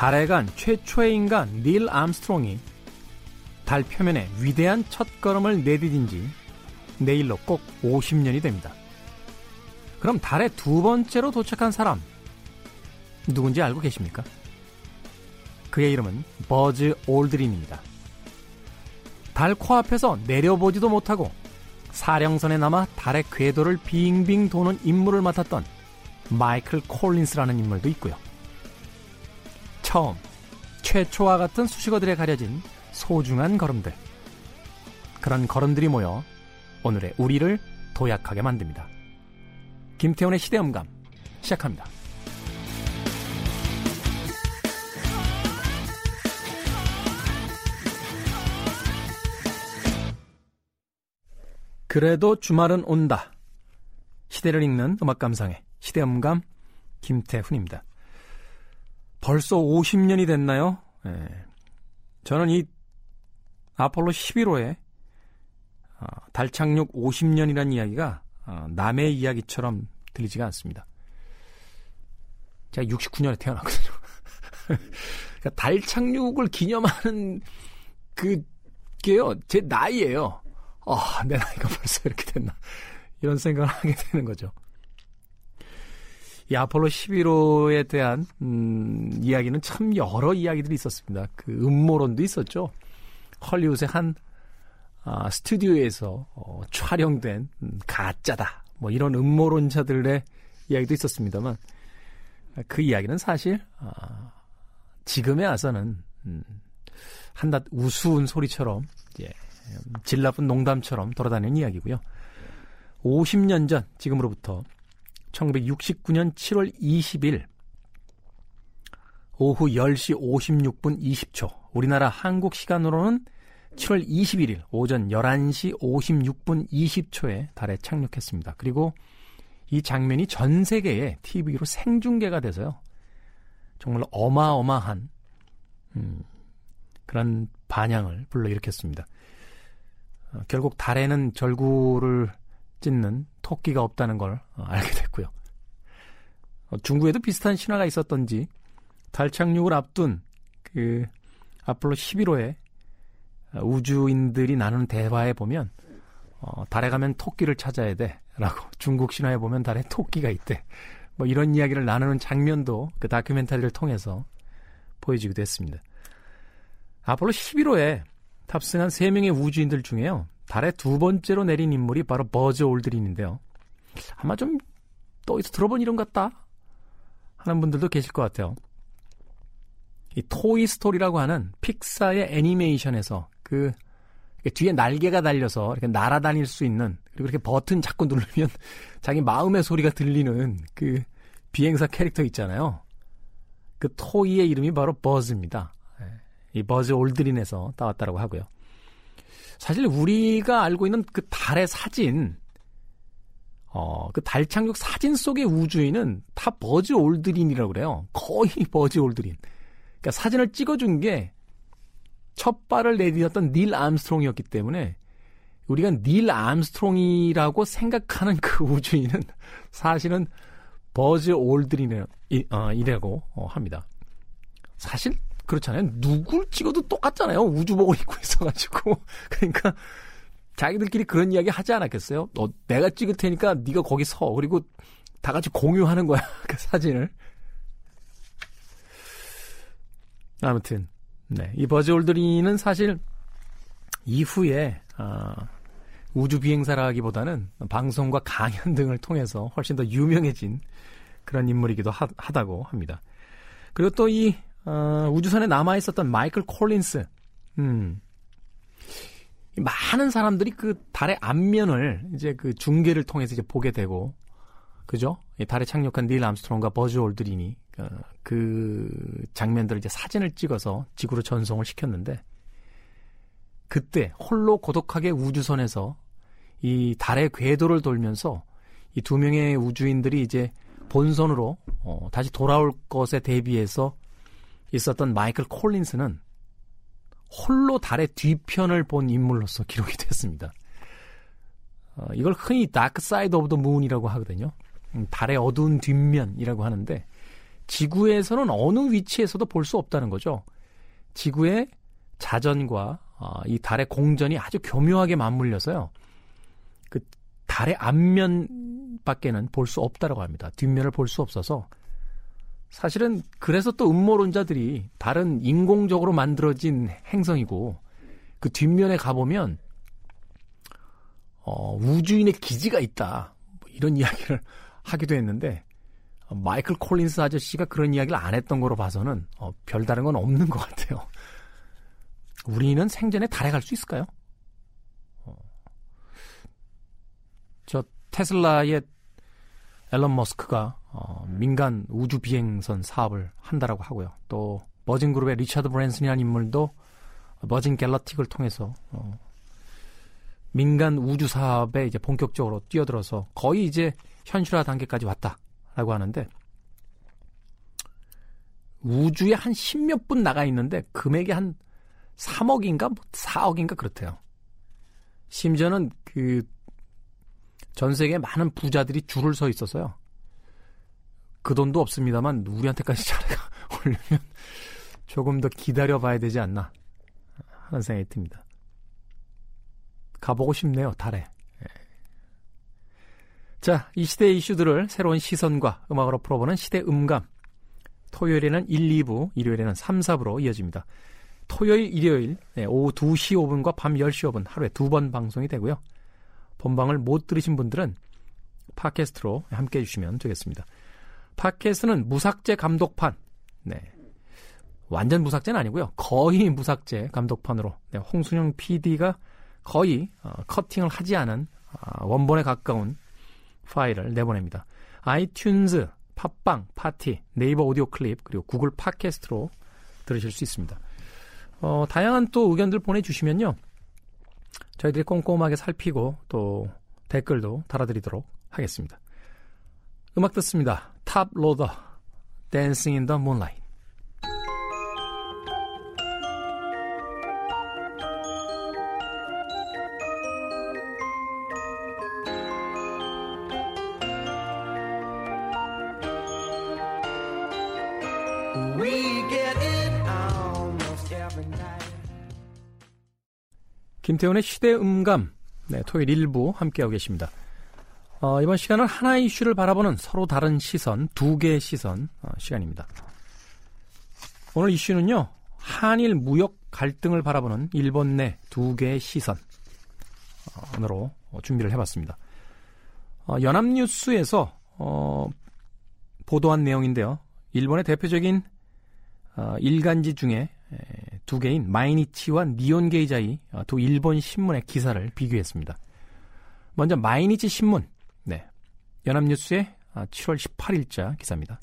달에 간 최초의 인간 닐 암스트롱이 달 표면에 위대한 첫걸음을 내디딘 지 내일로 꼭 50년이 됩니다. 그럼 달에 두 번째로 도착한 사람 누군지 알고 계십니까? 그의 이름은 버즈 올드린입니다. 달 코앞에서 내려보지도 못하고 사령선에 남아 달의 궤도를 빙빙 도는 임무를 맡았던 마이클 콜린스라는 인물도 있고요. 처음 최초와 같은 수식어들에 가려진 소중한 걸음들. 그런 걸음들이 모여 오늘의 우리를 도약하게 만듭니다. 김태훈의 시대음감 시작합니다. 그래도 주말은 온다. 시대를 읽는 음악 감상의 시대음감 김태훈입니다. 벌써 50년이 됐나요? 예. 저는 이 아폴로 11호의 어, 달 착륙 50년이라는 이야기가 어, 남의 이야기처럼 들리지가 않습니다. 제가 69년에 태어났거든요. 그러니까 달 착륙을 기념하는 그게요, 제 나이예요. 아, 내 나이가 벌써 이렇게 됐나. 이런 생각을 하게 되는 거죠. 이 아폴로 11호에 대한 음, 이야기는 참 여러 이야기들이 있었습니다. 그 음모론도 있었죠. 헐리우드의 한 아, 스튜디오에서 어, 촬영된 음, 가짜다. 뭐 이런 음모론자들의 이야기도 있었습니다만 그 이야기는 사실 아, 지금에 와서는 음, 한낱 우스운 소리처럼 예, 질 나쁜 농담처럼 돌아다니는 이야기고요. 50년 전 지금으로부터 1969년 7월 20일 오후 10시 56분 20초 우리나라 한국 시간으로는 7월 21일 오전 11시 56분 20초에 달에 착륙했습니다. 그리고 이 장면이 전 세계에 TV로 생중계가 돼서요. 정말 어마어마한 음, 그런 반향을 불러일으켰습니다. 어, 결국 달에는 절구를 찢는 토끼가 없다는 걸 어, 알게 됐고요. 어, 중국에도 비슷한 신화가 있었던지 달 착륙을 앞둔 그 아폴로 11호에 우주인들이 나누는 대화에 보면 어, 달에 가면 토끼를 찾아야 돼라고 중국 신화에 보면 달에 토끼가 있대. 뭐 이런 이야기를 나누는 장면도 그 다큐멘터리를 통해서 보여지기도 했습니다. 아폴로 11호에 탑승한 3명의 우주인들 중에요. 달에 두 번째로 내린 인물이 바로 버즈 올드린인데요. 아마 좀 또디서 들어본 이름 같다 하는 분들도 계실 것 같아요. 이 토이 스토리라고 하는 픽사의 애니메이션에서 그 뒤에 날개가 달려서 이렇게 날아다닐 수 있는 그리고 이렇게 버튼 자꾸 누르면 자기 마음의 소리가 들리는 그 비행사 캐릭터 있잖아요. 그 toy의 이름이 바로 버즈입니다. 예. 이 버즈 올드린에서 따왔다고 하고요. 사실 우리가 알고 있는 그 달의 사진, 어, 그 달 착륙 사진 속의 우주인은 다 버즈 올드린이라고 그래요. 거의 버즈 올드린. 그러니까 사진을 찍어준 게 첫 발을 내디뎠던 닐 암스트롱이었기 때문에 우리가 닐 암스트롱이라고 생각하는 그 우주인은 사실은 버즈 올드린이라고 어, 어, 합니다. 사실 그렇잖아요. 누굴 찍어도 똑같잖아요. 우주복을 입고 있어가지고. 그러니까 자기들끼리 그런 이야기 하지 않았겠어요? 너 내가 찍을 테니까 네가 거기 서. 그리고 다 같이 공유하는 거야. 그 사진을. 아무튼 네. 이 버즈 올드린은 사실 이후에 아, 우주 비행사라기보다는 방송과 강연 등을 통해서 훨씬 더 유명해진 그런 인물이기도 하, 다고 합니다. 그리고 또 이 어, 우주선에 남아 있었던 마이클 콜린스. 음. 많은 사람들이 그 달의 앞면을 이제 그 중계를 통해서 이제 보게 되고, 그죠? 달에 착륙한 닐 암스트롱과 버즈 올드린이 어, 그 장면들을 이제 사진을 찍어서 지구로 전송을 시켰는데, 그때 홀로 고독하게 우주선에서 이 달의 궤도를 돌면서 이 두 명의 우주인들이 이제 본선으로 어, 다시 돌아올 것에 대비해서 있었던 마이클 콜린스는 홀로 달의 뒤편을 본 인물로서 기록이 됐습니다. 어, 이걸 흔히 Dark Side of the Moon이라고 하거든요. 음, 달의 어두운 뒷면이라고 하는데 지구에서는 어느 위치에서도 볼 수 없다는 거죠. 지구의 자전과 어, 이 달의 공전이 아주 교묘하게 맞물려서요. 그 달의 앞면밖에는 볼 수 없다라고 합니다. 뒷면을 볼 수 없어서 사실은 그래서 또 음모론자들이 달은 인공적으로 만들어진 행성이고 그 뒷면에 가보면 어, 우주인의 기지가 있다. 뭐 이런 이야기를 하기도 했는데 어, 마이클 콜린스 아저씨가 그런 이야기를 안 했던 거로 봐서는 어, 별다른 건 없는 것 같아요. 우리는 생전에 달에 갈 수 있을까요? 어, 저 테슬라의 앨런 머스크가 어, 민간 우주 비행선 사업을 한다라고 하고요. 또 버진 그룹의 리차드 브랜슨이라는 인물도 버진 갤러틱을 통해서 어, 민간 우주 사업에 이제 본격적으로 뛰어들어서 거의 이제 현실화 단계까지 왔다라고 하는데 우주에 한 십몇 분 나가 있는데 금액이 한 3억인가 4억인가 그렇대요. 심지어는 그 전 세계 많은 부자들이 줄을 서 있어서요. 그 돈도 없습니다만 우리한테까지 차례가 오려면 조금 더 기다려 봐야 되지 않나 하는 생각이 듭니다. 가보고 싶네요, 달에. 예. 자, 이 시대의 이슈들을 새로운 시선과 음악으로 풀어보는 시대 음감. 토요일에는 1, 2부, 일요일에는 3, 4부로 이어집니다. 토요일, 일요일 네, 오후 2시 5분과 밤 10시 5분 하루에 두 번 방송이 되고요. 본방을 못 들으신 분들은 팟캐스트로 함께 해 주시면 되겠습니다. 팟캐스트는 무삭제 감독판. 네. 완전 무삭제는 아니고요. 거의 무삭제 감독판으로 네, 홍순영 PD가 거의 어, 커팅을 하지 않은 어, 원본에 가까운 파일을 내보냅니다. 아이튠즈, 팟빵, 팟티, 네이버 오디오 클립 그리고 구글 팟캐스트로 들으실 수 있습니다. 어, 다양한 또 의견들 보내주시면요. 저희들이 꼼꼼하게 살피고 또 댓글도 달아드리도록 하겠습니다. 음악 듣습니다. 탑 로더, Dancing in the Moonlight. 김태훈의 시대 음감, 네, 토요일 일부 함께하고 계십니다. 어, 이번 시간은 하나의 이슈를 바라보는 서로 다른 시선, 두 개의 시선 어, 시간입니다. 오늘 이슈는요, 한일 무역 갈등을 바라보는 일본 내 두 개의 시선으로 어, 준비를 해봤습니다. 어, 연합뉴스에서 어, 보도한 내용인데요. 일본의 대표적인 어, 일간지 중에 두 개인 마이니치와 니혼 게이자이 어, 두 일본 신문의 기사를 비교했습니다. 먼저 마이니치 신문, 네, 연합뉴스의 7월 아, 18일자 기사입니다.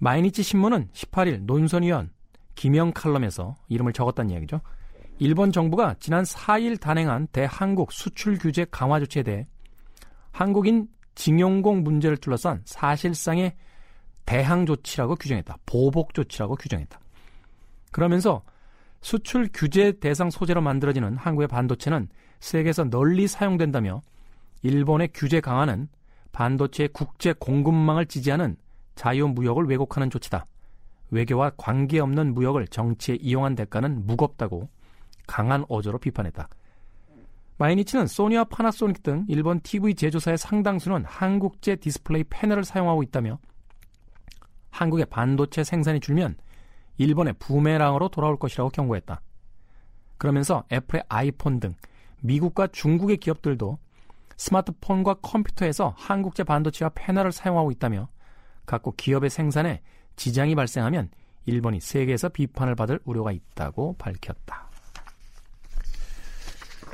마이니치 신문은 18일 논설위원 기명 칼럼에서 이름을 적었다는 이야기죠. 일본 정부가 지난 4일 단행한 대한국 수출 규제 강화 조치에 대해 한국인 징용공 문제를 둘러싼 사실상의 대항 조치라고 규정했다. 보복 조치라고 규정했다. 그러면서 수출 규제 대상 소재로 만들어지는 한국의 반도체는 세계에서 널리 사용된다며 일본의 규제 강화는 반도체의 국제 공급망을 지지하는 자유무역을 왜곡하는 조치다. 외교와 관계없는 무역을 정치에 이용한 대가는 무겁다고 강한 어조로 비판했다. 마이니치는 소니와 파나소닉 등 일본 TV 제조사의 상당수는 한국제 디스플레이 패널을 사용하고 있다며 한국의 반도체 생산이 줄면 일본의 부메랑으로 돌아올 것이라고 경고했다. 그러면서 애플의 아이폰 등 미국과 중국의 기업들도 스마트폰과 컴퓨터에서 한국제 반도체와 패널을 사용하고 있다며 각국 기업의 생산에 지장이 발생하면 일본이 세계에서 비판을 받을 우려가 있다고 밝혔다.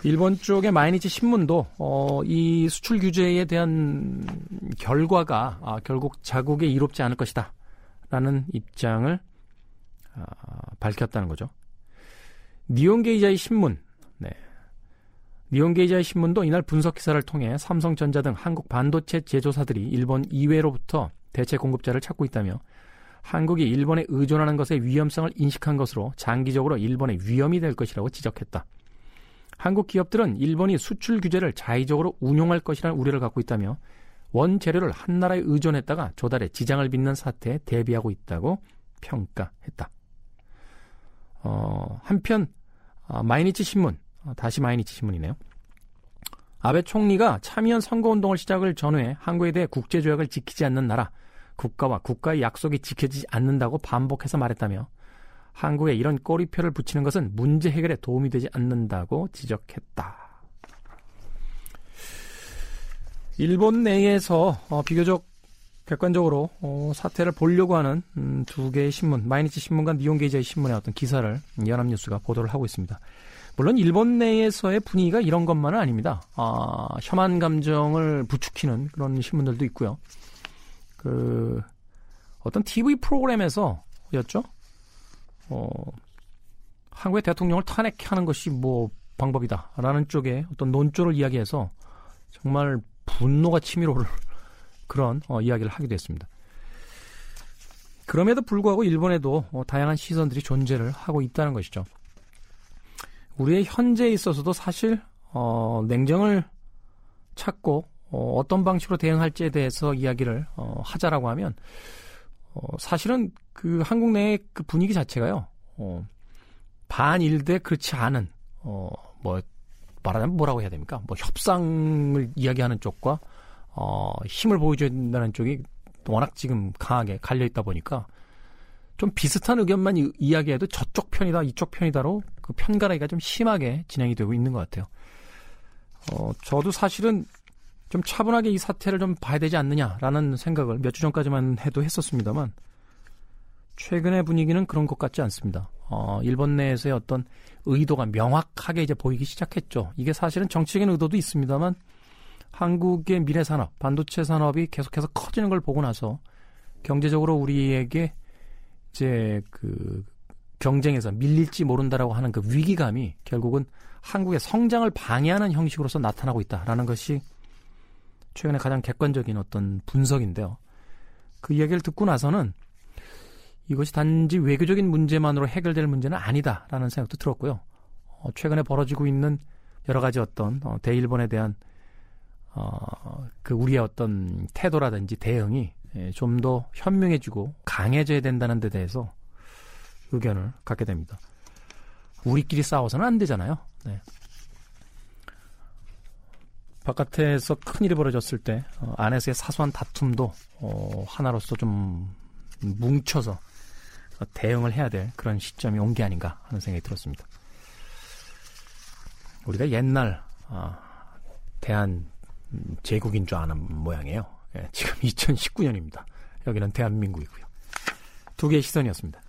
일본 쪽의 마이니치 신문도 어, 이 수출 규제에 대한 결과가 아, 결국 자국에 이롭지 않을 것이다. 라는 입장을 아, 밝혔다는 거죠. 니온게이자의 신문, 네. 니온게이자의 신문도 이날 분석 기사를 통해 삼성전자 등 한국 반도체 제조사들이 일본 이외로부터 대체 공급자를 찾고 있다며 한국이 일본에 의존하는 것의 위험성을 인식한 것으로 장기적으로 일본의 위험이 될 것이라고 지적했다. 한국 기업들은 일본이 수출 규제를 자의적으로 운용할 것이라는 우려를 갖고 있다며 원재료를 한 나라에 의존했다가 조달에 지장을 빚는 사태에 대비하고 있다고 평가했다. 어, 한편 어, 마이니치 신문, 어, 다시 마이니치 신문이네요. 아베 총리가 참의원 선거운동을 시작을 전후해 한국에 대해 국제조약을 지키지 않는 나라, 국가와 국가의 약속이 지켜지지 않는다고 반복해서 말했다며 한국에 이런 꼬리표를 붙이는 것은 문제 해결에 도움이 되지 않는다고 지적했다. 일본 내에서 어, 비교적 객관적으로 어, 사태를 보려고 하는 음, 두 개의 신문, 마이니치 신문과 니온게이저의 신문의 어떤 기사를 연합뉴스가 보도를 하고 있습니다. 물론 일본 내에서의 분위기가 이런 것만은 아닙니다. 아, 혐한 감정을 부추기는 그런 신문들도 있고요. 그 어떤 TV 프로그램에서였죠. 어, 한국의 대통령을 탄핵하는 것이 뭐 방법이다라는 쪽에 어떤 논조를 이야기해서 정말 분노가 치밀어 오를 그런 어, 이야기를 하기도 했습니다. 그럼에도 불구하고 일본에도 어, 다양한 시선들이 존재를 하고 있다는 것이죠. 우리의 현재에 있어서도 사실 어, 냉정을 찾고 어, 어떤 방식으로 대응할지에 대해서 이야기를 어, 하자라고 하면 어, 사실은 그 한국 내의 그 분위기 자체가요. 어, 반일대 그렇지 않은 어, 뭐 말하자면 뭐라고 해야 됩니까? 뭐 협상을 이야기하는 쪽과 어, 힘을 보여줘야 된다는 쪽이 워낙 지금 강하게 갈려 있다 보니까 좀 비슷한 의견만 이, 이야기해도 저쪽 편이다, 이쪽 편이다로 그 편가르기가 좀 심하게 진행이 되고 있는 것 같아요. 어, 저도 사실은 좀 차분하게 이 사태를 좀 봐야 되지 않느냐라는 생각을 몇 주 전까지만 해도 했었습니다만 최근의 분위기는 그런 것 같지 않습니다. 어, 일본 내에서의 어떤 의도가 명확하게 이제 보이기 시작했죠. 이게 사실은 정치적인 의도도 있습니다만 한국의 미래 산업, 반도체 산업이 계속해서 커지는 걸 보고 나서 경제적으로 우리에게 이제 그 경쟁에서 밀릴지 모른다라고 하는 그 위기감이 결국은 한국의 성장을 방해하는 형식으로서 나타나고 있다라는 것이 최근에 가장 객관적인 어떤 분석인데요. 그 이야기를 듣고 나서는 이것이 단지 외교적인 문제만으로 해결될 문제는 아니다라는 생각도 들었고요. 어, 최근에 벌어지고 있는 여러 가지 어떤 어, 대일본에 대한 어, 그 우리의 어떤 태도라든지 대응이 예, 좀더 현명해지고 강해져야 된다는 데 대해서 의견을 갖게 됩니다. 우리끼리 싸워서는 안 되잖아요. 네. 바깥에서 큰 일이 벌어졌을 때 어, 안에서의 사소한 다툼도 어, 하나로서 좀 뭉쳐서 대응을 해야 될 그런 시점이 온 게 아닌가 하는 생각이 들었습니다. 우리가 옛날 어, 대한 제국인 줄 아는 모양이에요. 예, 지금 2019년입니다. 여기는 대한민국이고요. 두 개의 시선이었습니다.